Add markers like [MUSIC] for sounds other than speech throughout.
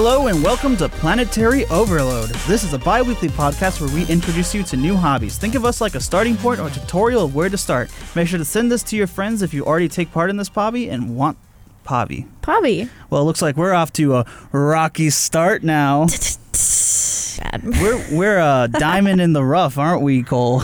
Hello and welcome to Planetary Overload. This is a bi weekly podcast where we introduce you to new hobbies. Think of us like a starting point or tutorial of where to start. Make sure to send this to your friends if you already take part in this hobby and want hobby. Pobby. Well, it looks like we're off to a rocky start now. [LAUGHS] Bad. We're we're a diamond in the rough, aren't we, Cole?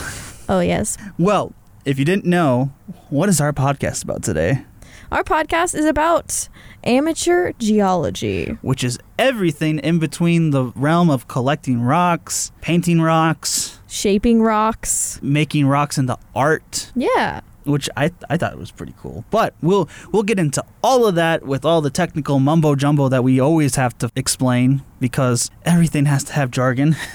Oh, yes. Well, if you didn't know, what is our podcast about today? Our podcast is about amateur geology. Which is everything in between the realm of collecting rocks, painting rocks, Shaping rocks. making rocks into art. Yeah. which I I thought was pretty cool. But we'll we'll get into all of that with all the technical mumbo jumbo that we always have to explain because everything has to have jargon. [LAUGHS]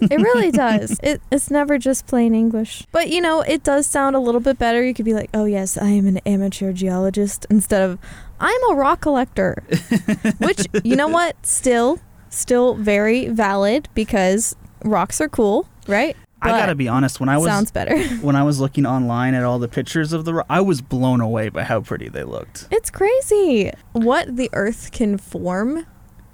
It really does. It, it's never just plain English. But, you know, it does sound a little bit better. You could be like, oh, yes, I am an amateur geologist instead of, I'm a rock collector. [LAUGHS] Which, you know what? Still, still very valid because rocks are cool, right? I got to be honest, when I was Sounds better. [LAUGHS] when I was looking online at all the pictures of the ro- I was blown away by how pretty they looked. It's crazy. What the earth can form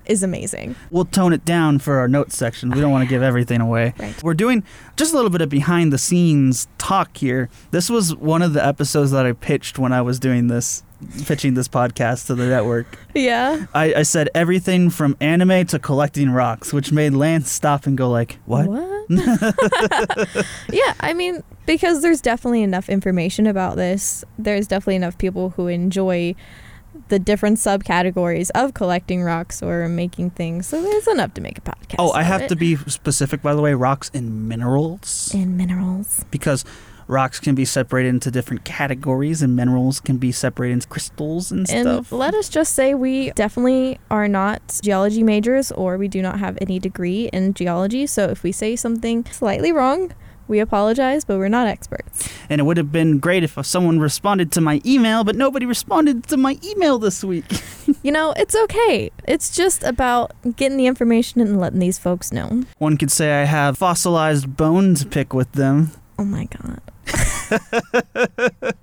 is amazing. We'll tone it down for our notes section. We don't want to give everything away. Right. We're doing just a little bit of behind the scenes talk here. This was one of the episodes that I pitched when I was doing this, pitching this podcast to the network. Yeah. I, I said everything from anime to collecting rocks, which made Lance stop and go like, "What?" [LAUGHS] [LAUGHS] yeah, I mean, because there's definitely enough information about this. There's definitely enough people who enjoy the different subcategories of collecting rocks or making things. So there's enough to make a podcast. Oh, I have it. to be specific, by the way. Rocks and minerals, in minerals. because rocks can be separated into different categories, and minerals can be separated into crystals and, stuff. And stuff. let us just say we definitely are not geology majors or we do not have any degree in geology. So if we say something slightly wrong, we apologize, but we're not experts. And it would have been great if someone responded to my email, but nobody responded to my email this week. [LAUGHS] You know, it's okay. It's just about getting the information and letting these folks know. One could say I have fossilized bone to pick with them. Oh my god. [LAUGHS]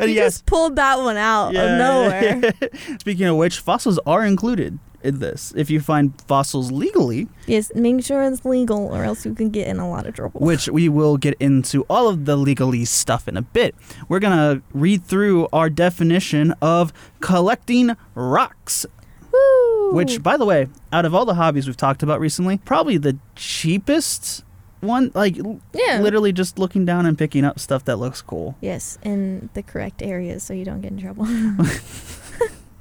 And you yes, just pulled that one out Yeah. of nowhere. [LAUGHS] Speaking of which, fossils are included in this. If you find fossils legally, yes, make sure it's legal or else you can get in a lot of trouble. which we will get into all of the legalese stuff in a bit. We're going to read through our definition of collecting rocks, Woo! which, by the way, out of all the hobbies we've talked about recently, probably the cheapest one. Like, yeah. literally just looking down and picking up stuff that looks cool. Yes, in the correct areas so you don't get in trouble. [LAUGHS]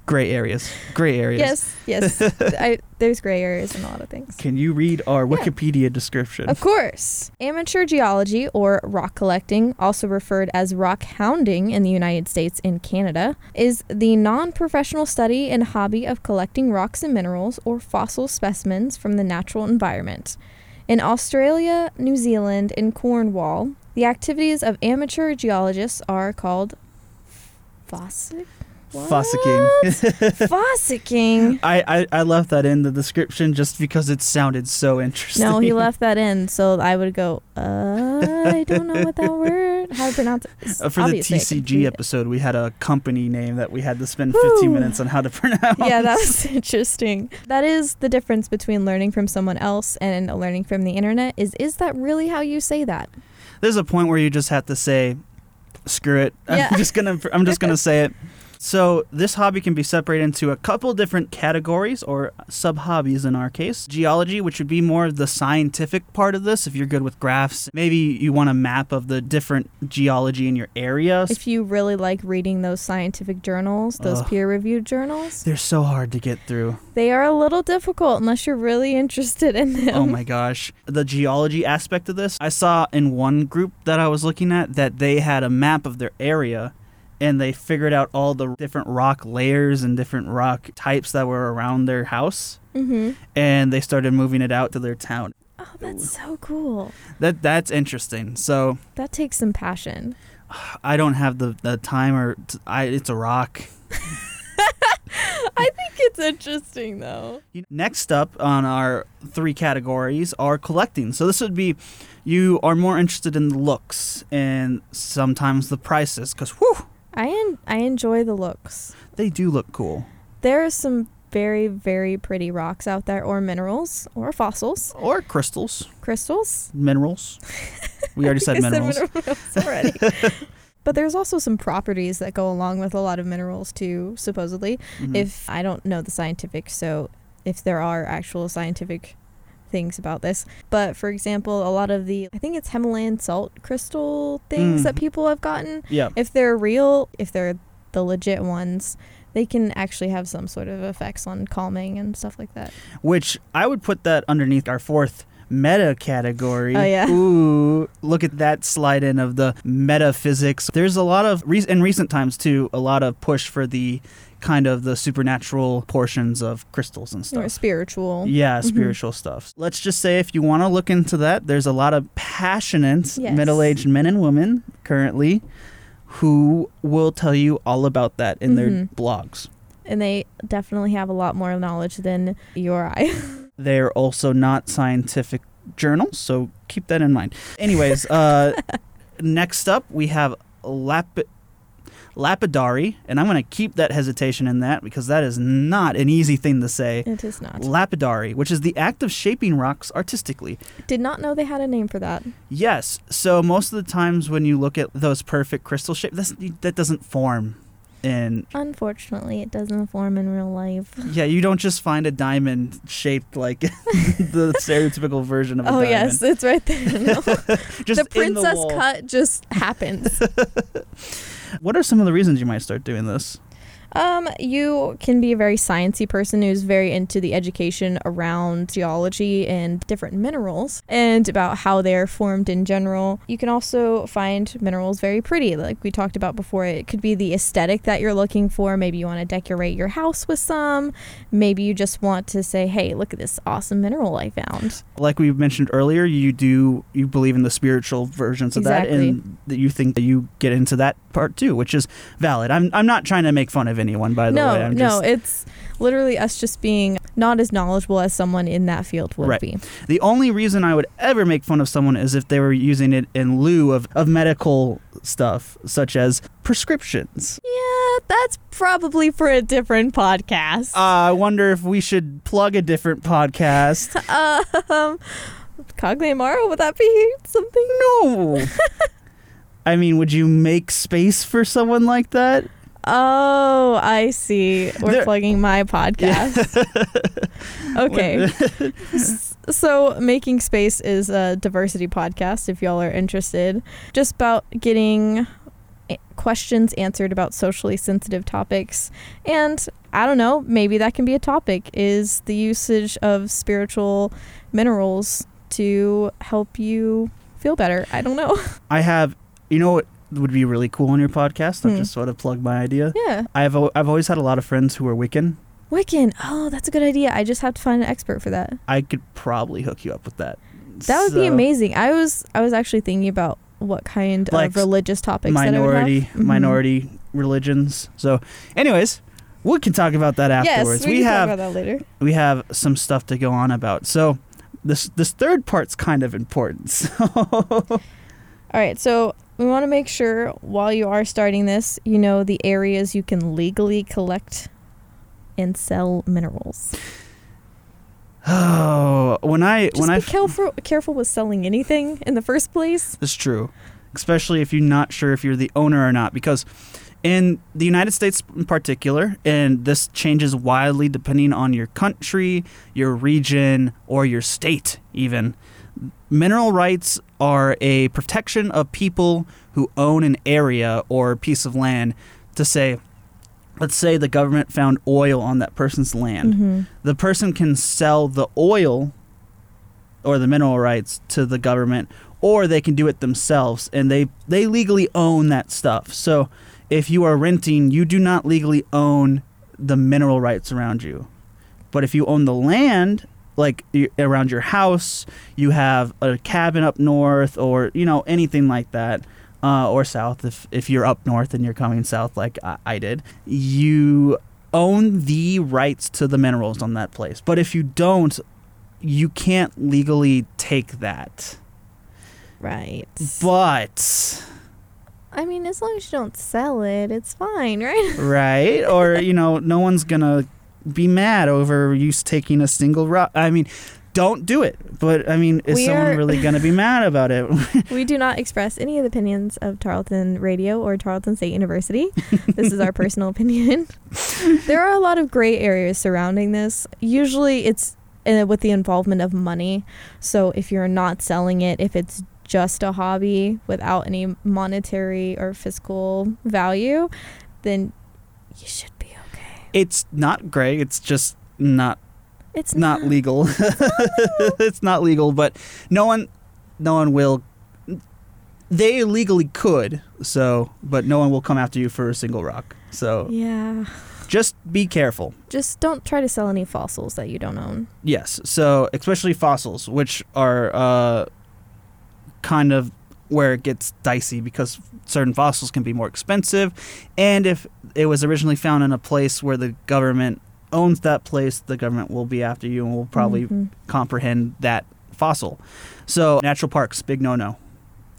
Gray areas. Gray areas. yes, yes. [LAUGHS] I, there's gray areas in a lot of things. Can you read our Yeah. Wikipedia description? Of course. Amateur geology, or rock collecting, also referred as rock hounding in the United States and Canada, is the non professional study and hobby of collecting rocks and minerals or fossil specimens from the natural environment. In Australia, New Zealand, and Cornwall, the activities of amateur geologists are called fossick. Fossicking. [LAUGHS] Fossicking. I, I, I left that in the description just because it sounded so interesting. No, he [LAUGHS] left that in, so I would go. Uh, I don't know what that [LAUGHS] word. How to pronounce it? Uh, for the obviously can TCG episode, we had a company name that we had to spend 15 Whew. minutes on how to pronounce. Yeah, that was interesting. That is the difference between learning from someone else and learning from the internet. Is is that really how you say that? There's a point where you just have to say, "Screw it." Yeah. I'm just gonna I'm just gonna say it. So this hobby can be separated into a couple different categories or sub hobbies in our case. Geology, which would be more of the scientific part of this. If you're good with graphs, maybe you want a map of the different geology in your area. If you really like reading those scientific journals, those Ugh. peer-reviewed journals, They're so hard to get through. they are a little difficult unless you're really interested in them. Oh my [LAUGHS] gosh. The geology aspect of this, I saw in one group that I was looking at that they had a map of their area and they figured out all the different rock layers and different rock types that were around their house Mm-hmm. and they started moving it out to their town. Oh, that's so cool. That that's interesting. So, That takes some passion. [SIGHS] I don't have the, the time or t- I it's a rock. [LAUGHS] I think it's interesting though. Next up on our three categories are collecting. So this would be you are more interested in the looks and sometimes the prices cuz whew, I en- I enjoy the looks. they do look cool. There are some very, very pretty rocks out there, or minerals, or fossils, Or crystals, crystals. minerals. [LAUGHS] We already said minerals. minerals already. [LAUGHS] but there's also some properties that go along with a lot of minerals too, supposedly. Mhm. If I don't know the scientific, so if there are actual scientific things about this. But for example, a lot of the I think it's Himalayan salt crystal things Mm. that people have gotten, yeah. if they're real, if they're the legit ones, they can actually have some sort of effects on calming and stuff like that. Which I would put that underneath our fourth meta category. Oh, yeah. Ooh, look at that slide in of the metaphysics. There's a lot of re- in recent times too, a lot of push for the kind of the supernatural portions of crystals and Or stuff. spiritual. Yeah, Mhm. spiritual stuff. Let's just say if you want to look into that, there's a lot of passionate Yes. middle-aged men and women currently who will tell you all about that in their Mhm. blogs. And they definitely have a lot more knowledge than you or I. [LAUGHS] They're also not scientific journals, so keep that in mind. Anyways, uh, [LAUGHS] next up we have lap- lapidary, and I'm going to keep that hesitation in that because that is not an easy thing to say. it is not. Lapidary, which is the act of shaping rocks artistically. Did not know they had a name for that. Yes, so most of the times when you look at those perfect crystal shapes, that doesn't form in Unfortunately, it doesn't form in real life. [LAUGHS] yeah, you don't just find a diamond shaped like [LAUGHS] the stereotypical version of a Oh diamond. Oh yes, it's right there. No. [LAUGHS] just the in princess wall. cut just happens. What are some of the reasons you might start doing this? Um, you can be a very sciencey person who's very into the education around geology and different minerals and about how they're formed in general. You can also find minerals very pretty, like we talked about before. It could be the aesthetic that you're looking for. Maybe you want to decorate your house with some. Maybe you just want to say, "Hey, look at this awesome mineral I found." Like we mentioned earlier, you do you believe in the spiritual versions of that, and that you think that you get into that part too, which is valid. I'm I'm not trying to make fun of anyone, by the no, way. I'm no, just, it's literally us just being not as knowledgeable as someone in that field would Right. be. the only reason I would ever make fun of someone is if they were using it in lieu of, of medical stuff, such as prescriptions. Yeah, that's probably for a different podcast. Uh, I wonder if we should plug a different podcast. [LAUGHS] um, Cognate Maro, would that be something? no. [LAUGHS] I mean, would you make space for someone like that? Oh, I see. We're plugging my podcast. [LAUGHS] okay. [LAUGHS] So, Making Space is a diversity podcast if y'all are interested. Just about getting eh, questions answered about socially sensitive topics. And I don't know, maybe that can be a topic is the usage of spiritual minerals to help you feel better. I don't know. [LAUGHS] I have, you know what would be really cool on your podcast? I'll Hmm. just sort of plug my idea. yeah. I've, I've always had a lot of friends who are Wiccan. Wiccan. Oh, that's a good idea. I just have to find an expert for that. I could probably hook you up with that. That would be amazing. I was I was actually thinking about what kind Like of religious topics Minority, that I would have. Mhm. minority religions. So, anyways, we can talk about that afterwards. Yes, we, can have talk about that later. we have some stuff to go on about. So, this this third part's kind of important. [LAUGHS] So, All right, so we want to make sure while you are starting this, you know the areas you can legally collect and sell minerals. oh, when I Just when be I careful careful with selling anything in the first place. It's true, especially if you're not sure if you're the owner or not, because in the United States in particular, and this changes wildly depending on your country, your region, or your state, even. Mineral rights are a protection of people who own an area or piece of land to say, let's say the government found oil on that person's land. Hmm the person can sell the oil or the mineral rights to the government or they can do it themselves and they they legally own that stuff. So if you are renting you do not legally own the mineral rights around you. But if you own the land like around your house you have a cabin up north or you know anything like that uh, or south if, if you're up north and you're coming south like I, I did you own the rights to the minerals on that place. But if you don't, you can't legally take that. Right. But I mean, as long as you don't sell it, it's fine, right? right, or you know, no one's gonna be mad over you taking a single rock. I mean, don't do it. But I mean, is We someone are- really going to be mad about it? [LAUGHS] We do not express any of the opinions of Tarleton Radio or Tarleton State University. [LAUGHS] this is our personal opinion. [LAUGHS] there are a lot of gray areas surrounding this. Usually it's uh, with the involvement of money. So if you're not selling it, if it's just a hobby without any monetary or fiscal value, then you should. It's not gray. It's just not It's not legal. [LAUGHS] it's not legal, but no one, no one will. They legally could, so, but no one will come after you for a single rock. So Yeah. just be careful. Just don't try to sell any fossils that you don't own. Yes. So especially fossils, which are uh, kind of where it gets dicey because certain fossils can be more expensive, and if it was originally found in a place where the government owns that place, the government will be after you and will probably Mhm. comprehend that fossil. So natural parks, big no-no.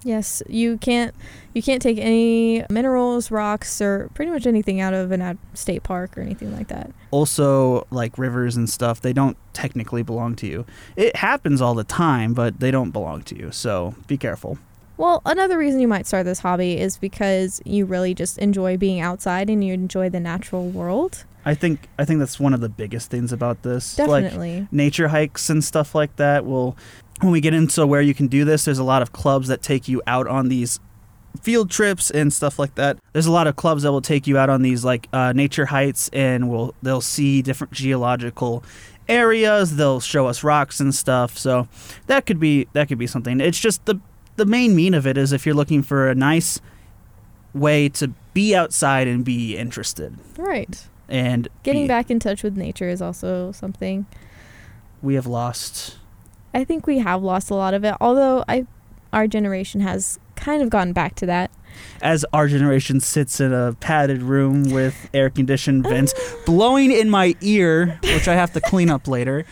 Yes, you can't you can't take any minerals, rocks, or pretty much anything out of an state park or anything like that. Also, like rivers and stuff, they don't technically belong to you. It happens all the time, but they don't belong to you. So be careful. Well, another reason you might start this hobby is because you really just enjoy being outside and you enjoy the natural world. I think I think that's one of the biggest things about this. Like Definitely. nature hikes and stuff like that will when we get into where you can do this there's a lot of clubs that take you out on these field trips and stuff like that there's a lot of clubs that will take you out on these like uh, nature hikes and will they'll see different geological areas they'll show us rocks and stuff so that could be that could be something it's just the the main mean of it is if you're looking for a nice way to be outside and be interested right. and Getting be- back in touch with nature is also something. we have lost I think we have lost a lot of it, although I our generation has kind of gotten back to that. as our generation sits in a padded room with air conditioned vents [LAUGHS] blowing in my ear, which I have to clean up later.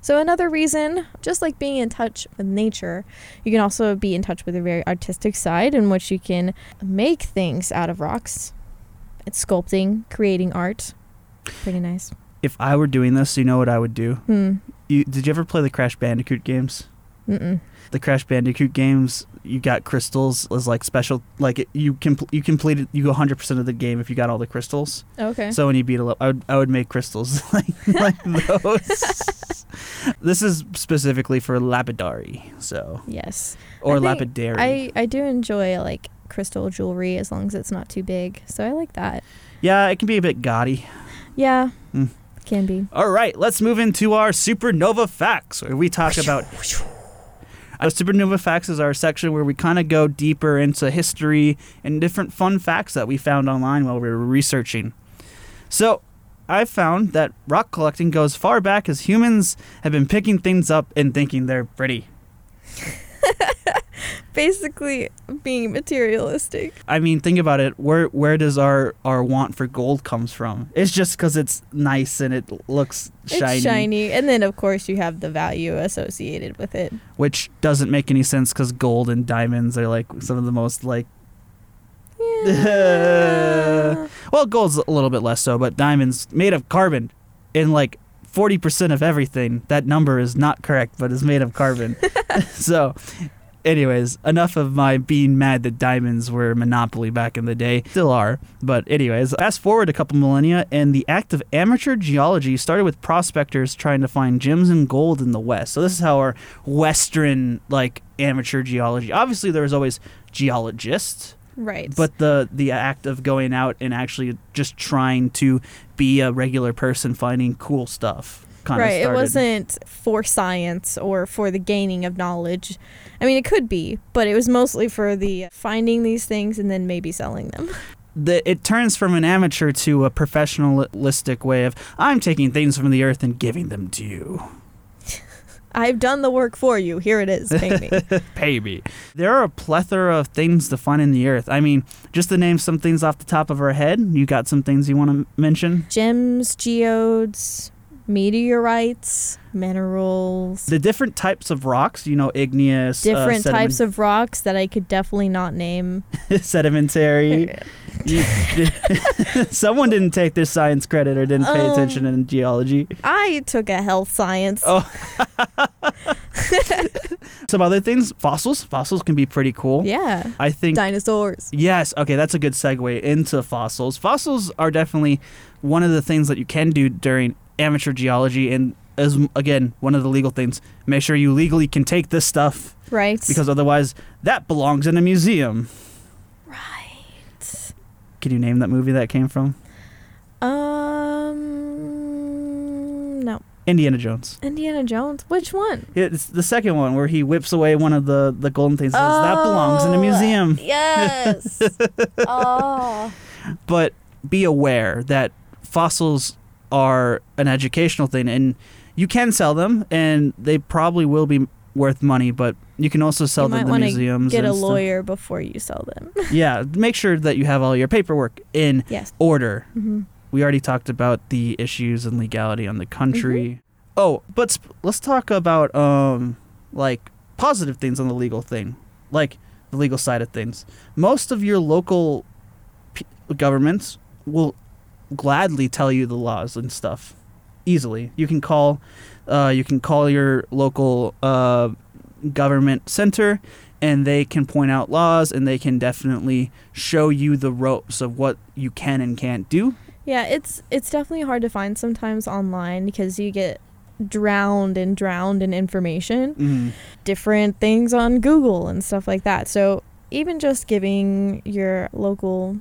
So another reason, just like being in touch with nature, you can also be in touch with a very artistic side in which you can make things out of rocks. It's sculpting, creating art. Pretty nice. If I were doing this, you know what I would do? Hmm. You, did you ever play the Crash Bandicoot games? Mm-mm. The Crash Bandicoot games, you got crystals as like special, like it, you can you completed you go 100% of the game if you got all the crystals. Okay. So when you beat a level, I would, I would make crystals [LAUGHS] like, like those. [LAUGHS] this is specifically for lapidary, so yes. or I lapidary. I I do enjoy like crystal jewelry as long as it's not too big. So I like that. yeah, it can be a bit gaudy. Yeah. Mm. Can be. All right, let's move into our supernova facts, where we talk about. Our supernova facts is our section where we kind of go deeper into history and different fun facts that we found online while we were researching. So, I found that rock collecting goes far back as humans have been picking things up and thinking they're pretty. [LAUGHS] [LAUGHS] Basically being materialistic. I mean, think about it. Where where does our our want for gold comes from? It's just because it's nice and it looks shiny, It's shiny. And then of course you have the value associated with it. which doesn't make any sense because gold and diamonds are like some of the most like Yeah. [LAUGHS] well, gold's a little bit less so, but diamonds made of carbon in like 40% of everything. That number is not correct, but is made of carbon. [LAUGHS] so, anyways, enough of my being mad that diamonds were a monopoly back in the day. Still are. But, anyways, fast forward a couple millennia, and the act of amateur geology started with prospectors trying to find gems and gold in the West. So, this is how our Western, like, amateur geology. Obviously, there was always geologists right. but the the act of going out and actually just trying to be a regular person finding cool stuff kind of right. It wasn't for science or for the gaining of knowledge. I mean, it could be, but it was mostly for the finding these things and then maybe selling them. [LAUGHS] the, it turns from an amateur to a professionalistic way of I'm taking things from the earth and giving them to you. I've done the work for you. Here it is. Pay me. [LAUGHS] Pay me. There are a plethora of things to find in the earth. I mean, just to name some things off the top of our head, you got some things you want to mention? Gems, geodes, Meteorites, minerals, The different types of rocks, you know, igneous, uh, different types of rocks that I could definitely not name. [LAUGHS] sedimentary. [LAUGHS] [LAUGHS] Someone didn't take this science credit or didn't pay Um, attention in geology. I took a health science. Oh. Some other things, fossils. Fossils can be pretty cool. Yeah. I think Dinosaurs. Yes. Okay, that's a good segue into fossils. Fossils are definitely one of the things that you can do during amateur geology, and as again one of the legal things. Make sure you legally can take this stuff Right. because otherwise that belongs in a museum. right. Can you name that movie that came from? Um no. Indiana Jones. Indiana Jones. Which one? It's the second one where he whips away one of the the golden things. says, that belongs in a Oh, museum. Yes. [LAUGHS] oh. but be aware that fossils are an educational thing and you can sell them and they probably will be worth money but you can also sell you them to museums get a stuff. lawyer before you sell them. [LAUGHS] yeah make sure that you have all your paperwork in yes. order hmm we already talked about the issues and legality on the country Mm-hmm. oh but sp- let's talk about um like positive things on the legal thing like the legal side of things most of your local p- governments will gladly tell you the laws and stuff easily you can call uh, you can call your local uh, government center and they can point out laws and they can definitely show you the ropes of what you can and can't do Yeah, it's it's definitely hard to find sometimes online because you get drowned and drowned in information, Mhm. different things on Google and stuff like that. So even just giving your local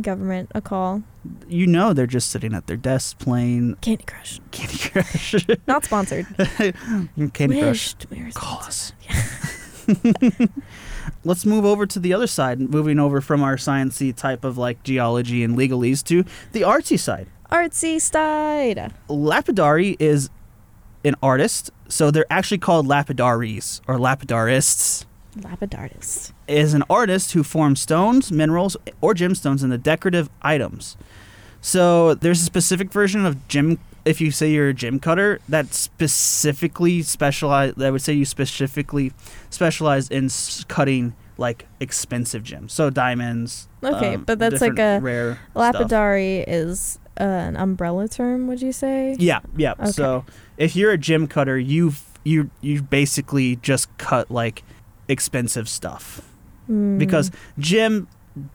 government a call, you know they're just sitting at their desks playing Candy Crush, Candy Crush. [LAUGHS] not sponsored. Candy Crush. Wished we were Call us. [LAUGHS] Let's move over to the other side, moving over from our sciencey type of like geology and legalese to the artsy side. Artsy side. Lapidary is an artist, so they're actually called lapidaries or lapidarists. Lapidartist. Is an artist who forms stones, minerals, or gemstones into decorative items. So there's a specific version of gem. If you say you're a gem cutter, that specifically specialize. I would say you specifically specialize in cutting like expensive gems, so diamonds. Okay, um, but that's like a rare stuff. lapidary is uh, an umbrella term. Would you say? Yeah, yeah. Okay. So if you're a gem cutter, you you you basically just cut like expensive stuff Mm. because gem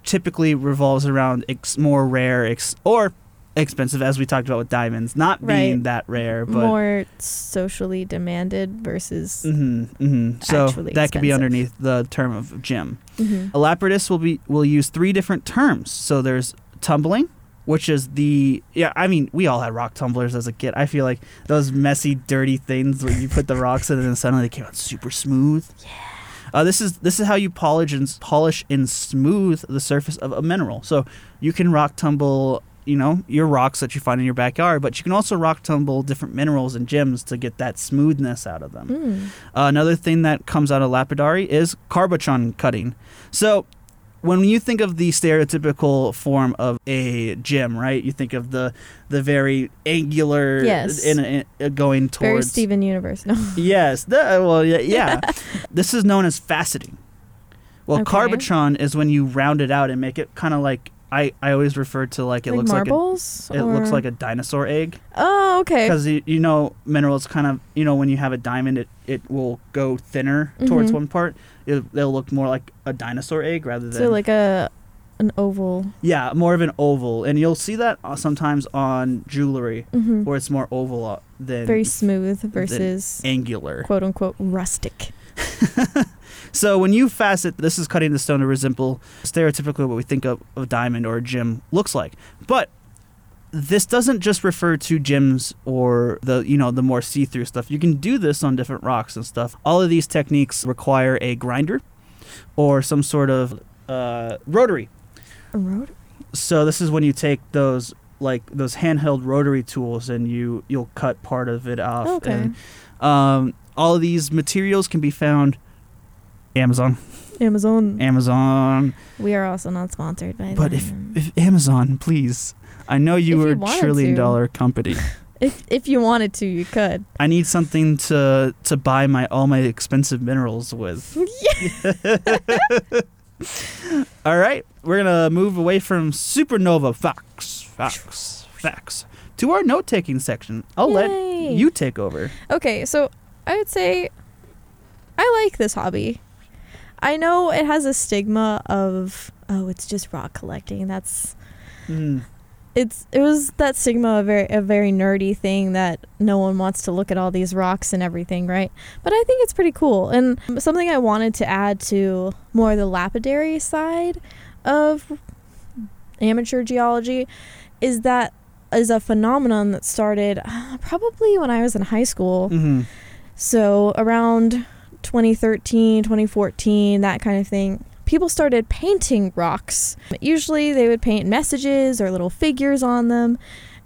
typically revolves around ex- more rare ex- or expensive, as we talked about with diamonds, not being that rare, but. more socially demanded versus. mm-hmm, mm-hmm. So that could be underneath the term of gem. Mhm. A will be will use three different terms. So there's tumbling, which is the yeah. I mean, we all had rock tumblers as a kid. I feel like those messy, dirty things where you put the rocks in and then suddenly they came out super smooth. Yeah. Uh, this is this is how you polish and polish and smooth the surface of a mineral. So you can rock tumble, you know, your rocks that you find in your backyard, but you can also rock tumble different minerals and gems to get that smoothness out of them. Mm. Uh, another thing that comes out of lapidary is cabochon cutting. So, when you think of the stereotypical form of a gem, right? You think of the the very angular, Yes. in, in, uh, going Very towards. Steven Universe. No. Yes. The, well, yeah. [LAUGHS] yeah. this is known as faceting. Well, Okay. cabochon is when you round it out and make it kind of like I, I always refer to like it like looks marbles. like a, it looks like a dinosaur egg Oh, okay. because you, you know minerals kind of you know when you have a diamond it, it will go thinner towards Mhm. one part it, they'll look more like a dinosaur egg rather than So like a an oval. yeah more of an oval and you'll see that uh, sometimes on jewelry hmm where it's more oval uh, than Very smooth versus angular quote unquote rustic. [LAUGHS] so when you facet this is cutting the stone to resemble stereotypically what we think of a diamond or a gem looks like but this doesn't just refer to gems or the you know the more see-through stuff you can do this on different rocks and stuff all of these techniques require a grinder or some sort of uh, rotary A road. so this is when you take those like those handheld rotary tools and you you'll cut part of it off Okay. and um, all of these materials can be found amazon Amazon. amazon we are also not sponsored by but if, them. if amazon please i know you If are a trillion to. dollar company [LAUGHS] If if you wanted to, you could. I need something to to buy my all my expensive minerals with. [LAUGHS] [LAUGHS] all right, we're gonna move away from supernova facts, facts, facts to our note taking section. I'll let you take over. Okay, so I would say I like this hobby. I know it has a stigma of oh, it's just rock collecting. That's Mm. it's it was that stigma a very a very nerdy thing that no one wants to look at all these rocks and everything, right? But I think it's pretty cool and something I wanted to add to more the lapidary side of amateur geology is that is a phenomenon that started uh, probably when I was in high school. hmm So around 2013, 2014, that kind of thing, people started painting rocks. Usually they would paint messages or little figures on them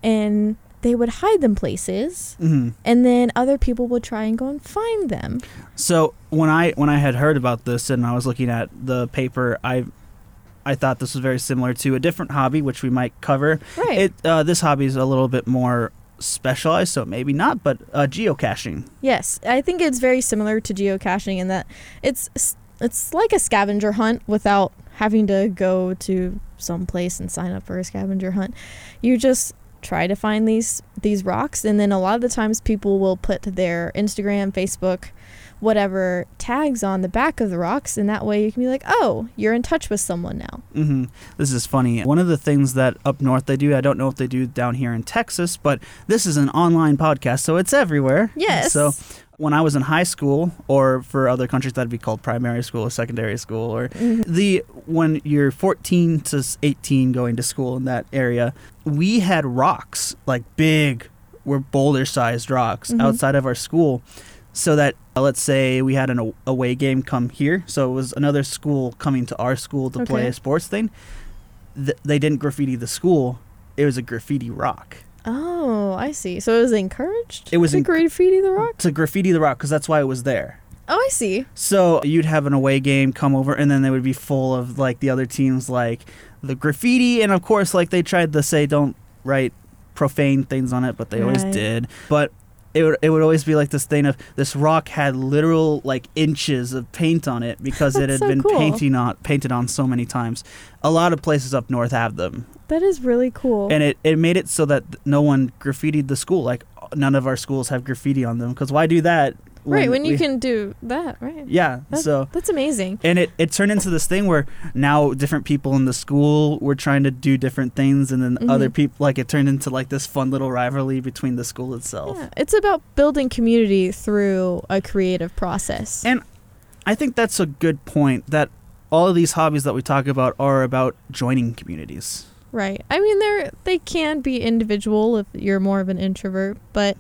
and they would hide them places hmm and then other people would try and go and find them. So when I when I had heard about this and I was looking at the paper, I I thought this was very similar to a different hobby which we might cover. Right. It uh, this hobby is a little bit more specialized, so maybe not, but uh, geocaching. Yes, I think it's very similar to geocaching in that it's it's like a scavenger hunt without having to go to some place and sign up for a scavenger hunt. You just try to find these these rocks and then a lot of the times people will put their Instagram, Facebook, whatever tags on the back of the rocks and that way you can be like, "Oh, you're in touch with someone now." hmm This is funny. One of the things that up north they do, I don't know if they do down here in Texas, but this is an online podcast, so it's everywhere. Yes. So when I was in high school, or for other countries that'd be called primary school or secondary school, or Mhm. the when you're 14 to 18 going to school in that area, we had rocks like big, were boulder-sized rocks Mhm. outside of our school, so that uh, let's say we had an away game come here, so it was another school coming to our school to play a sports thing. Th- they didn't graffiti the school; it was a graffiti rock. Oh, I see. So it was encouraged? It was to enc- graffiti the rock? To graffiti the rock because that's why it was there. Oh, I see. So you'd have an away game come over, and then they would be full of like the other teams, like the graffiti, and of course, like they tried to say don't write profane things on it, but they always did. But it would it would always be like this thing of this rock had literal like inches of paint on it because it had so been cool. painting on painted on so many times. A lot of places up north have them, That is really cool. and it it made it so that no one graffitied the school. Like none of our schools have graffiti on them because why do that? Right, when you we- can do that, right? Yeah, That's, so that's amazing. and it, it turned into this thing where now different people in the school were trying to do different things and then Mhm. other people like it turned into like this fun little rivalry between the school itself Yeah, it's about building community through a creative process. And- i think that's a good point that all of these hobbies that we talk about are about joining communities right. I mean, they're they can be individual if you're more of an introvert, but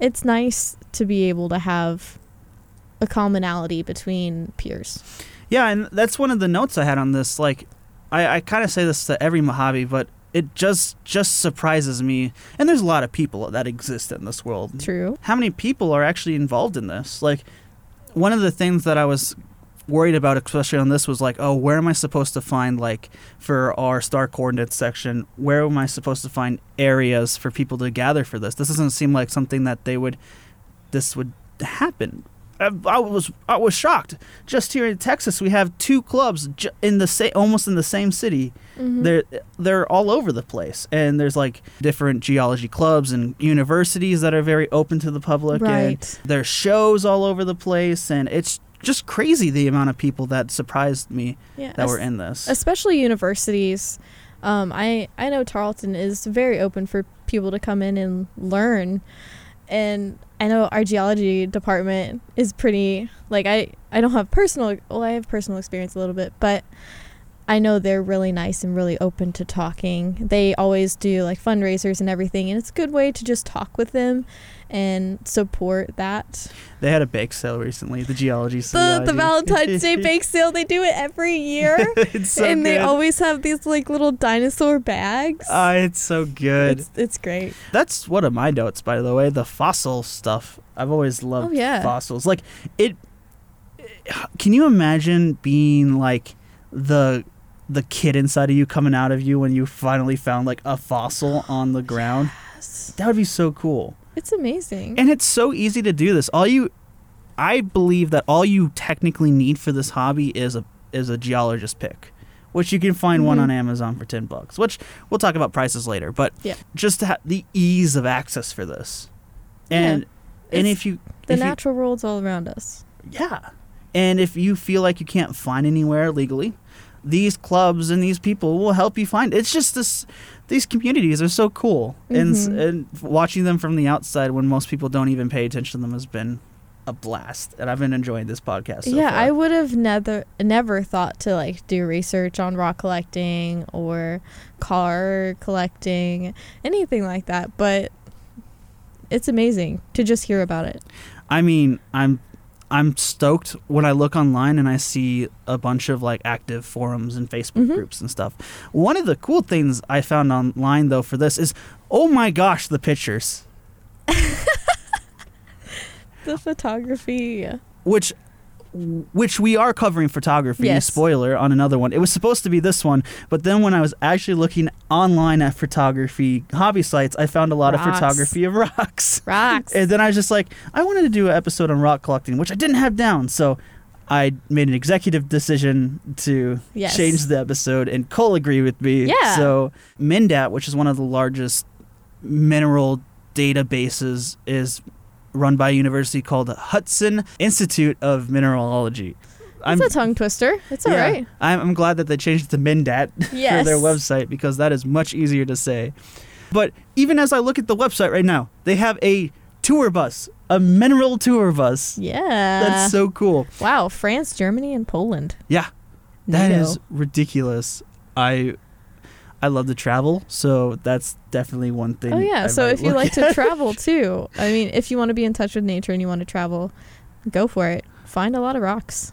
it's nice to be able to have a commonality between peers. yeah and that's one of the notes i had on this like i, I kind of say this to every Mojave, but it just just surprises me and there's a lot of people that exist in this world True. how many people are actually involved in this? Like, one of the things that I was worried about, especially on this, was like, oh, where am I supposed to find, like, for our star coordinates section, where am I supposed to find areas for people to gather for this? This doesn't seem like something that they would, this would happen. I, I was I was shocked. Just here in Texas, we have two clubs ju- in the same, almost in the same city Mhm. they're they're all over the place and there's like different geology clubs and universities that are very open to the public and right. there's shows all over the place and it's just crazy the amount of people that surprised me Yeah. that were in this especially universities. Um, I I know Tarleton is very open for people to come in and learn, and I know our geology department is pretty like I I don't have personal well I have personal experience a little bit, but I know they're really nice and really open to talking. They always do like fundraisers and everything, and it's a good way to just talk with them and support that. they had a bake sale recently the geology The the Valentine's Day [LAUGHS] bake sale they do it every year. [LAUGHS] it's so and they always have these like little dinosaur bags. Ah, it's so good it's, it's great. that's one of my notes by the way the fossil stuff i've always loved Oh, yeah. fossils like it can you imagine being like the the kid inside of you coming out of you when you finally found like a fossil on the ground Yes. That would be so cool. It's amazing. And it's so easy to do this. All you I believe that all you technically need for this hobby is a is a geologist pick, which you can find one Mhm. on Amazon for 10 bucks, which we'll talk about prices later, but Yeah. just the ease of access for this. And and It's if you the if you- natural world's all around us. yeah. And if you feel like you can't find anywhere legally, these clubs and these people will help you find. It's just this these communities are so cool. And s- Mhm. and watching them from the outside when most people don't even pay attention to them has been a blast. And I've been enjoying this podcast so yeah, far. I would have never never thought to like do research on rock collecting or car collecting, anything like that, but it's amazing to just hear about it. I mean, I'm I'm stoked when I look online and I see a bunch of like active forums and Facebook Mhm. groups and stuff. One of the cool things I found online though for this is oh my gosh, the pictures. [LAUGHS] The photography. which which we are covering photography Yes. spoiler on another one it was supposed to be this one but then when i was actually looking online at photography hobby sites i found a lot of photography of [LAUGHS] rocks Rocks. and then i was just like i wanted to do an episode on rock collecting which i didn't have down so i made an executive decision to Yes. change the episode and cole agreed with me Yeah. so mindat which is one of the largest mineral databases is run by a university called Hudson Institute of Mineralogy. It's a tongue twister. It's all yeah, right. I'm, I'm glad that they changed it to Mindat [LAUGHS] for their website because that is much easier to say. But even as I look at the website right now, they have a tour bus, a mineral tour bus. Yeah. That's so cool. wow. France, Germany, and Poland. Yeah, that is ridiculous. I I love to travel, so that's definitely one thing. Oh yeah. I so if you like to travel [LAUGHS] too, I mean, if you want to be in touch with nature and you want to travel, go for it. Find a lot of rocks.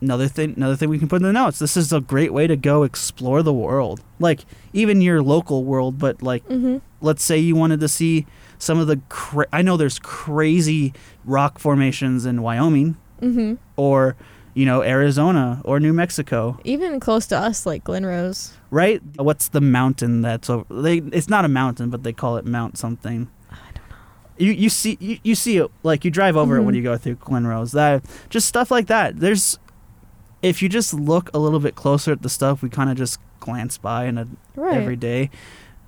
another thing another thing we can put in the notes this is a great way to go explore the world like even your local world but like Mm-hmm. let's say you wanted to see some of the cra- i know there's crazy rock formations in wyoming Mm-hmm. or you know arizona or new mexico Even close to us, like Glen Rose. right what's the mountain that's over they it's not a mountain but they call it mount something I don't know. you you see you, you see it like you drive over it when Mhm. you go through Glen Rose. That just stuff like that. There's if you just look a little bit closer at the stuff we kind of just glance by in a Right. every day,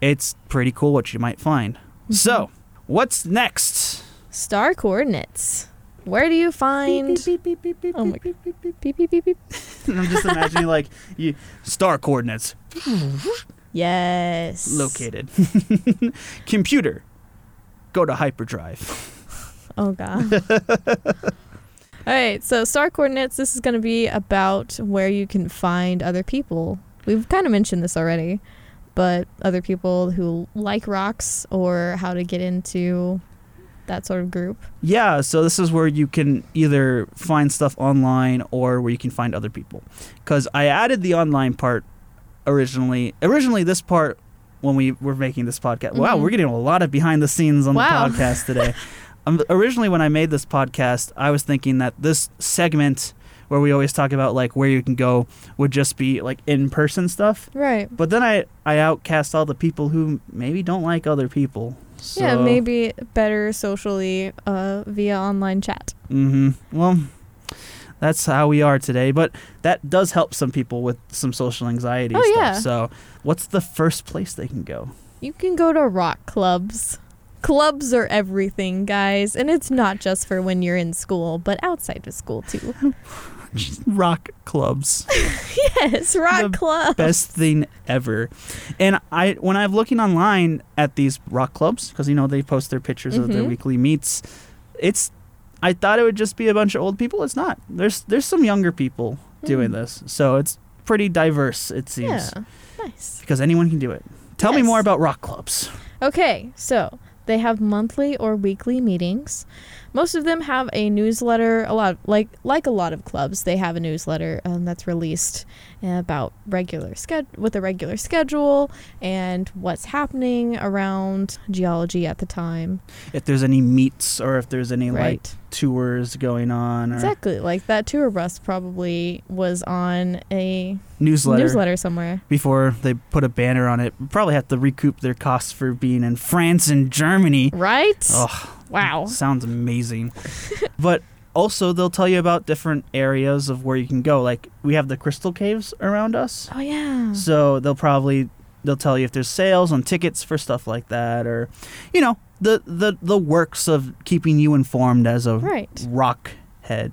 it's pretty cool what you might find. Mhm. So, what's next? Star coordinates. Where do you find? Beep, beep, beep, beep, Oh my- beep, beep, beep, beep. Beep, beep, beep. [LAUGHS] I'm just imagining like you star coordinates Yes. located. [LAUGHS] Computer. Go to hyperdrive. Oh god. [LAUGHS] All right, so star coordinates. This is going to be about where you can find other people. We've kind of mentioned this already, but other people who like rocks or how to get into that sort of group. Yeah, so this is where you can either find stuff online or where you can find other people. Because I added the online part originally. Originally, this part when we were making this podcast. Wow, Mhm. we're getting a lot of behind the scenes on Wow. the podcast today. [LAUGHS] um, originally, when I made this podcast, I was thinking that this segment where we always talk about like where you can go would just be like in person stuff. Right. But then I I outcast all the people who maybe don't like other people. So, yeah, maybe better socially uh, via online chat. Mm-hmm. Well, that's how we are today, but that does help some people with some social anxiety Oh, stuff. yeah. So, what's the first place they can go? You can go to rock clubs. Clubs are everything, guys, and it's not just for when you're in school, but outside of school too. [LAUGHS] Rock clubs. [LAUGHS] yes, rock The club. Best thing ever. And I when I'm looking online at these rock clubs because you know they post their pictures of their Mhm. weekly meets, it's I thought it would just be a bunch of old people. It's not. There's there's some younger people doing Mm. this. So, it's pretty diverse it seems Yeah, nice. because anyone can do it. Tell me more about rock clubs. Okay, so They have monthly or weekly meetings. Most of them have a newsletter. A lot, like like a lot of clubs, they have a newsletter um, that's released about regular sched- with a regular schedule and what's happening around geology at the time. If there's any meets or if there's any like tours going on or Exactly. Like that tour bus probably was on a newsletter, newsletter somewhere. before they put a banner on it. Probably have to recoup their costs for being in France and Germany. Right? Oh, Wow. sounds amazing. [LAUGHS] but also they'll tell you about different areas of where you can go. Like we have the crystal caves around us. Oh yeah. So they'll probably they'll tell you if there's sales on tickets for stuff like that or you know, the the the works of keeping you informed as a Right. rock head.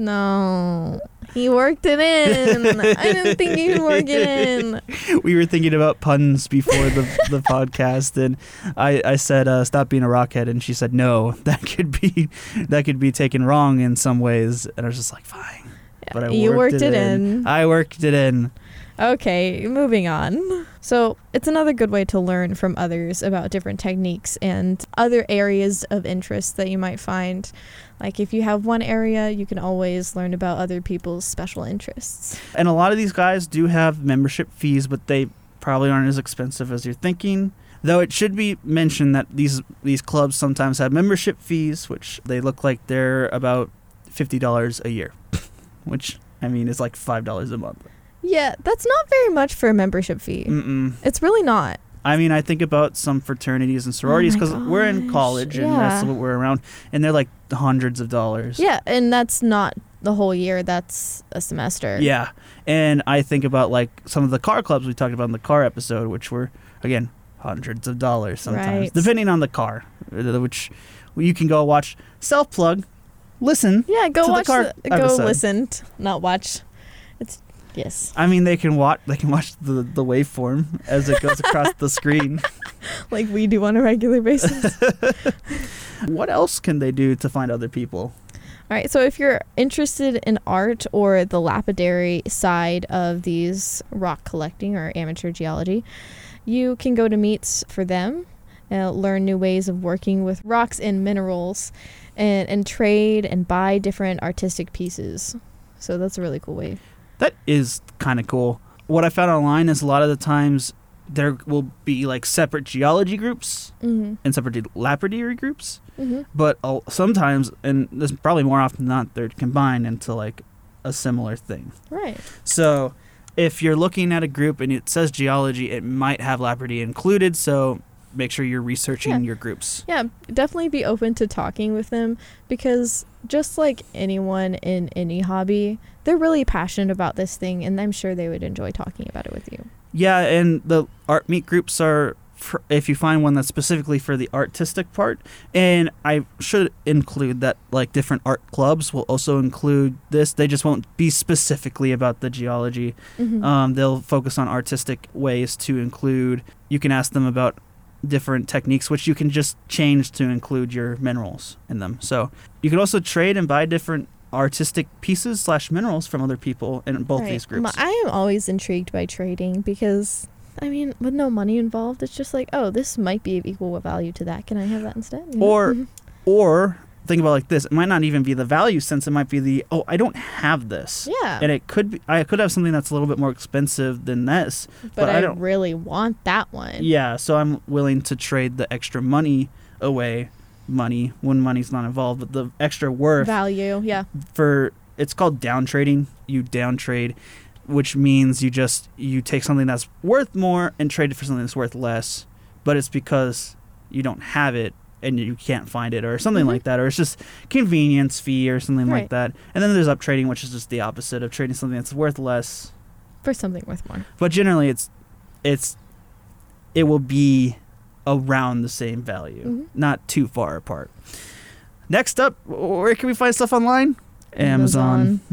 No. He worked it in. I didn't think he would work it in. [LAUGHS] we were thinking about puns before the, the [LAUGHS] podcast and I, I said uh, stop being a rockhead and she said no [LAUGHS] that could be that could be taken wrong in some ways and I was just like fine but I you worked, worked it in. I worked it in Okay, moving on. So, it's another good way to learn from others about different techniques and other areas of interest that you might find. Like, if you have one area, you can always learn about other people's special interests. and a lot of these guys do have membership fees but they probably aren't as expensive as you're thinking though it should be mentioned that these these clubs sometimes have membership fees which they look like they're about $50 a year [LAUGHS] which I mean is like $5 a month Yeah, that's not very much for a membership fee. Mm-mm. It's really not. I mean, I think about some fraternities and sororities Oh because we're in college and that's what we're around, and they're like hundreds of dollars. Yeah, and that's not the whole year, that's a semester. Yeah, and I think about like some of the car clubs we talked about in the car episode, which were again hundreds of dollars sometimes, Right. depending on the car, uh, which you can go watch. Self plug, listen. Yeah, go To the watch car the, go listen, not watch. Yes. I mean, they can watch. They can watch the the waveform as it goes across the screen. [LAUGHS] Like we do on a regular basis. [LAUGHS] What else can they do to find other people? All right, so if you're interested in art or the lapidary side of these rock collecting or amateur geology, you can go to meets for them, uh, learn new ways of working with rocks and minerals, and, and trade and buy different artistic pieces. So that's a really cool way. That is kind of cool. What I found online is a lot of the times there will be like separate geology groups Mm-hmm. and separate lapidary groups, Mm-hmm. but sometimes, and this probably more often than not, they're combined into like a similar thing. Right. So if you're looking at a group and it says geology, it might have lapidary included. So make sure you're researching Yeah. your groups. Yeah, definitely be open to talking with them because just like anyone in any hobby, they're really passionate about this thing and I'm sure they would enjoy talking about it with you. Yeah, and the art meet groups are for, if you find one that's specifically for the artistic part. And I should include that like different art clubs will also include this. They just won't be specifically about the geology. Mhm. Um, they'll focus on artistic ways to include. You can ask them about different techniques, which you can just change to include your minerals in them. So you can also trade and buy different artistic pieces slash minerals from other people in both Right. these groups. I am always intrigued by trading because I mean, with no money involved, it's just like, oh, this might be of equal value to that. Can I have that instead? You know? Or- Mhm. Or think about it like this: it might not even be the value sense; it might be the oh, I don't have this, yeah, and it could be I could have something that's a little bit more expensive than this. but, but I I, don't- really want that one. Yeah, so I'm willing to trade the extra money away, money when money's not involved, but the extra worth Value, yeah. for it's called down trading. You down trade, which means you just you take something that's worth more and trade it for something that's worth less, but it's because you don't have it and you can't find it or something Mhm. like that or it's just convenience fee or something like that. And then there's up trading, which is just the opposite of trading something that's worth less, For something worth more. but generally it's it's it will be around the same value, Mhm. not too far apart. Next up, where can we find stuff online? Amazon. [LAUGHS]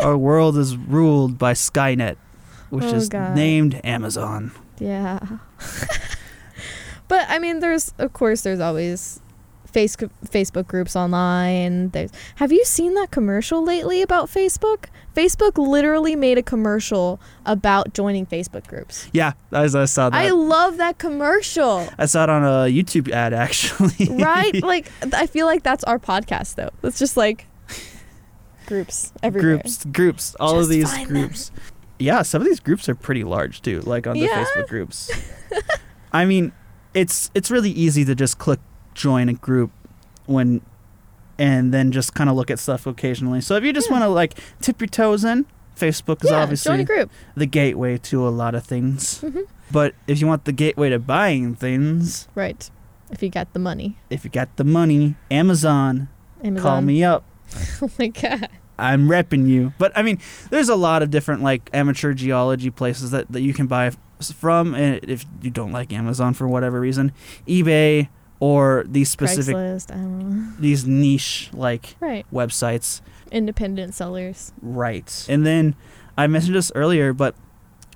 Our world is ruled by Skynet, which Oh, is God. named Amazon. Yeah. [LAUGHS] but I mean, there's of course there's always face Facebook groups online. There's Have you seen that commercial lately about Facebook? Facebook literally made a commercial about joining Facebook groups. Yeah, I, I saw that. I love that commercial. I saw it on a YouTube ad [LAUGHS] actually. right? Like I feel like that's our podcast though. It's just like groups everywhere. groups, groups, all of these find them. groups. Yeah, some of these groups are pretty large too, like on the Yeah. Facebook groups. [LAUGHS] I mean, it's it's really easy to just click join a group when and then just kind of look at stuff occasionally. So if you just Yeah. want to like tip your toes in, Facebook is Yeah, obviously the gateway to a lot of things. hmm But if you want the gateway to buying things, Right. If you got the money. if you got the money, Amazon, Amazon. call me up. [LAUGHS] oh my god. I'm repping you. But I mean, there's a lot of different like amateur geology places that, that you can buy from and if you don't like Amazon for whatever reason, eBay or these specific Craigslist. I don't know. [LAUGHS] these niche like Right. websites. Independent sellers. Right. And then I mentioned this earlier, but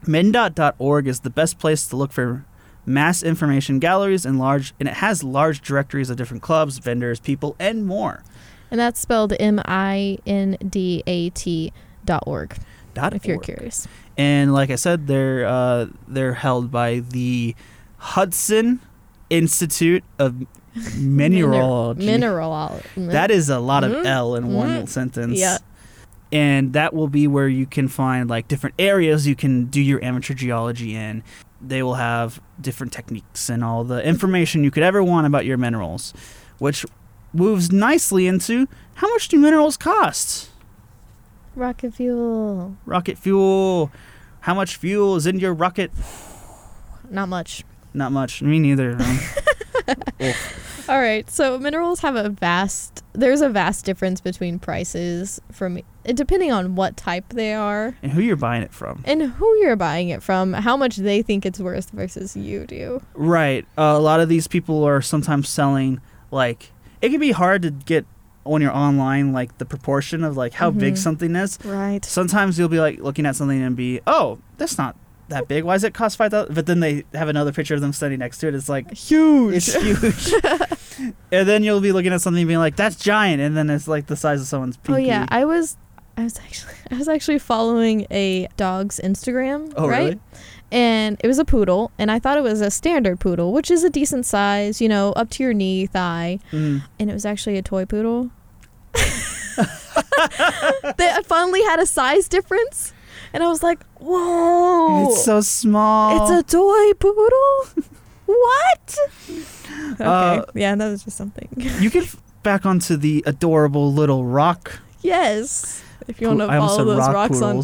mindat.org is the best place to look for mass information galleries and large and it has large directories of different clubs, vendors, people and more. And that's spelled M I N D A T dot org Dot if you're curious. and like I said, they're uh, they're held by the Hudson Institute of Mineralogy. Mineral. that is a lot of Mhm. L in one Mhm. sentence. Yeah. And that will be where you can find like different areas you can do your amateur geology in. They will have different techniques and all the information you could ever want about your minerals, which moves nicely into how much do minerals cost? rocket fuel. Rocket fuel. How much fuel is in your rocket? Not much. Not much. Me neither. [LAUGHS] All right. So minerals have a vast. There's a vast difference between prices from depending on what type they are and who you're buying it from. and who you're buying it from, how much they think it's worth versus you do. Right. Uh, a lot of these people are sometimes selling like it can be hard to get when you're online like the proportion of like how big Mhm. something is. Right. Sometimes you'll be like looking at something and be, oh, that's not that big. Why does it cost five thousand? But then they have another picture of them standing next to it. It's like Huge. it's huge. [LAUGHS] and then you'll be looking at something and being like, that's giant. And then it's like the size of someone's pinky. Oh yeah, I was I was actually [LAUGHS] I was actually following a dog's Instagram, Oh, right? really? And it was a poodle, and I thought it was a standard poodle, which is a decent size, you know, up to your knee, thigh. Mm. And it was actually a toy poodle. [LAUGHS] they finally had a size difference, and I was like, "Whoa! It's so small. It's a toy poodle." [LAUGHS] what? Okay, Uh, yeah, that was just something. [LAUGHS] you get back onto the adorable little rock yes, if you want to follow those rock rocks on.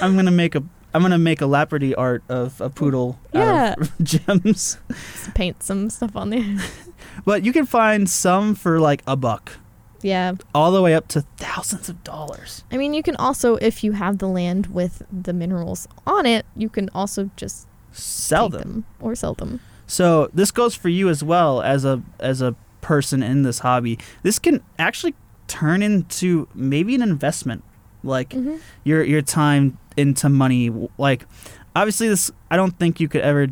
[LAUGHS] I'm gonna make a I'm gonna make a Lapidary art of a poodle Yeah. out of gems. paint some stuff on there. But you can find some for like a buck, Yeah. all the way up to thousands of dollars. I mean, you can also, if you have the land with the minerals on it, you can also just Sell take them. or sell them. So this goes for you as well as a as a person in this hobby. This can actually turn into maybe an investment, like hmm your your time into money. Like obviously this, I don't think you could ever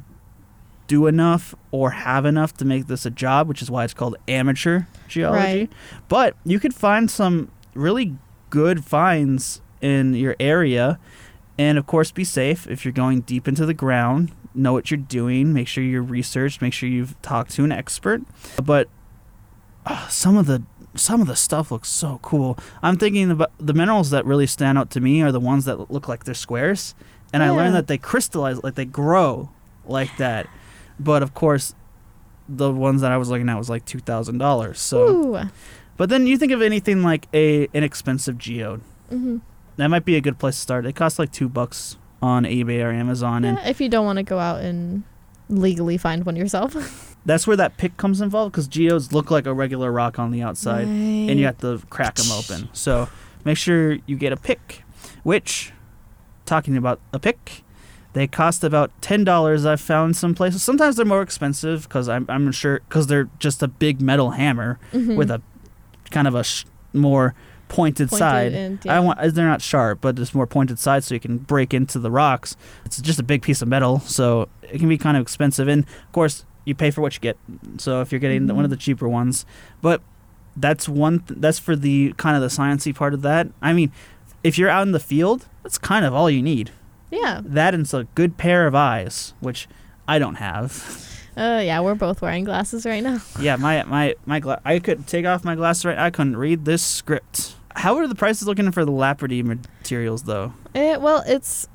do enough or have enough to make this a job, which is why it's called amateur geology. Right. But you could find some really good finds in your area, and of course, be safe if you're going deep into the ground. Know what you're doing. Make sure you're researched. Make sure you've talked to an expert. But uh, some of the some of the stuff looks so cool. I'm thinking about the minerals that really stand out to me are the ones that look like they're squares, and I learned that they crystallize, like they grow like that. But of course, the ones that I was looking at was like two thousand dollars. So, Ooh. but then you think of anything like a inexpensive geode. hmm That might be a good place to start. It costs like two bucks on eBay or Amazon, and if you don't want to go out and legally find one yourself. [LAUGHS] that's where that pick comes involved because geodes look like a regular rock on the outside, and you have to crack them open. So make sure you get a pick. Which, talking about a pick, they cost about ten dollars. I've found some places. Sometimes they're more expensive because I'm I'm sure because they're just a big metal hammer Mhm. with a kind of a sh- more pointed, Pointed side. and- I yeah. want they're not sharp, but just more pointed sides so you can break into the rocks. It's just a big piece of metal, so it can be kind of expensive. And of course, you pay for what you get. So if you're getting Mhm. one of the cheaper ones, but that's one. Th- that's for the kind of the sciencey part of that. I mean, if you're out in the field, that's kind of all you need. Yeah. That and a good pair of eyes, which I don't have. Uh, yeah, we're both wearing glasses right now. [LAUGHS] yeah, my my my gla- I could take off my glasses right. I couldn't read this script. How are the prices looking for the Lapidary materials though? Eh, well, it's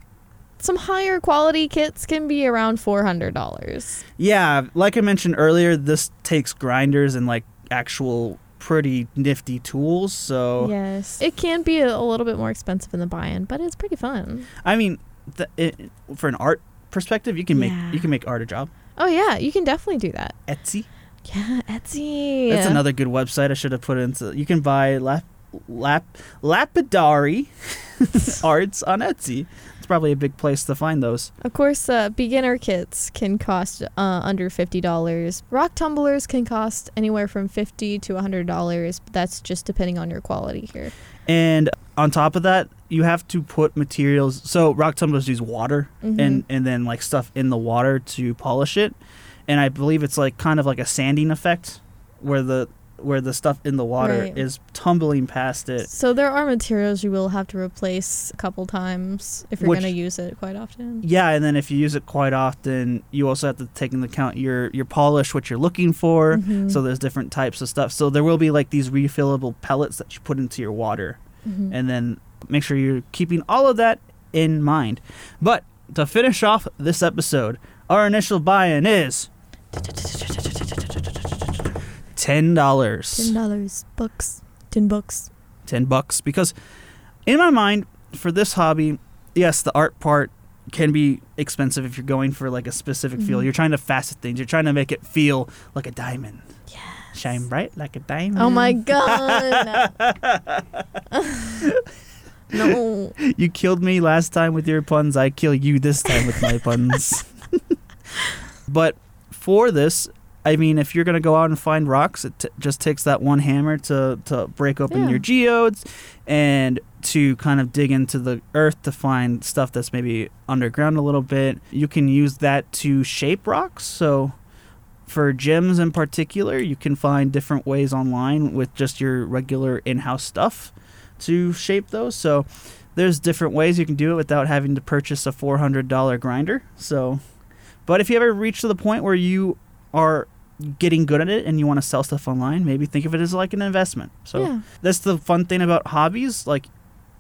some higher quality kits can be around four hundred dollars. Yeah, like I mentioned earlier, this takes grinders and like actual pretty nifty tools. So Yes, it can be a, a little bit more expensive in the buy-in, but it's pretty fun. I mean, th- it, for an art perspective, you can make Yeah. you can make art a job. Oh yeah, you can definitely do that. Etsy. Yeah, Etsy. That's another good website I should have put into. You can buy lap lap lapidary [LAUGHS] arts on Etsy. It's probably a big place to find those. Of course, uh, beginner kits can cost uh, under fifty dollars. Rock tumblers can cost anywhere from fifty to hundred dollars. But that's just depending on your quality here. And on top of that, you have to put materials. So rock tumblers use water Mhm. and and then like stuff in the water to polish it. And I believe it's like kind of like a sanding effect where the where the stuff in the water Right. is tumbling past it. So there are materials you will have to replace a couple times if you're going to use it quite often. Yeah, and then if you use it quite often, you also have to take into account your your polish, what you're looking for. Mhm. So there's different types of stuff. So there will be like these refillable pellets that you put into your water, Mhm. and then make sure you're keeping all of that in mind. But to finish off this episode, our initial buy-in is ten dollars. Ten dollars, bucks, ten bucks. 10 bucks because in my mind for this hobby yes the art part can be expensive if you're going for like a specific feel Mhm. you're trying to facet things you're trying to make it feel like a diamond Yes. shine bright like a diamond Oh my god. [LAUGHS] [LAUGHS] no. [LAUGHS] you killed me last time with your puns i kill you this time with my puns [LAUGHS] but for this I mean, if you're gonna go out and find rocks, it t- just takes that one hammer to to break open Yeah. your geodes, and to kind of dig into the earth to find stuff that's maybe underground a little bit. You can use that to shape rocks. So, for gems in particular, you can find different ways online with just your regular in-house stuff to shape those. So, there's different ways you can do it without having to purchase a $400 grinder. So, but if you ever reach to the point where you are getting good at it and you want to sell stuff online, maybe think of it as like an investment. So yeah. that's the fun thing about hobbies. Like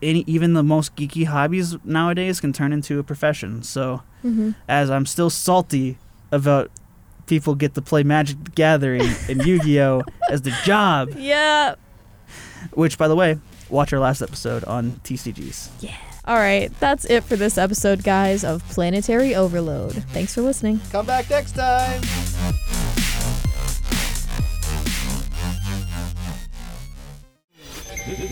any, even the most geeky hobbies nowadays can turn into a profession. So hmm as I'm still salty about people get to play Magic the Gathering and [LAUGHS] Yu-Gi-Oh as the job, Yeah. which by the way, watch our last episode on TCGs. Yeah. All right, that's it for this episode, guys, of Planetary Overload. Thanks for listening. Come back next time.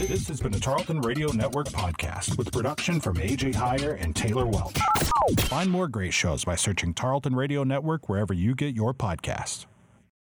This has been a Tarleton Radio Network podcast with production from AJ Heyer and Taylor Welch. Find more great shows by searching Tarleton Radio Network wherever you get your podcasts.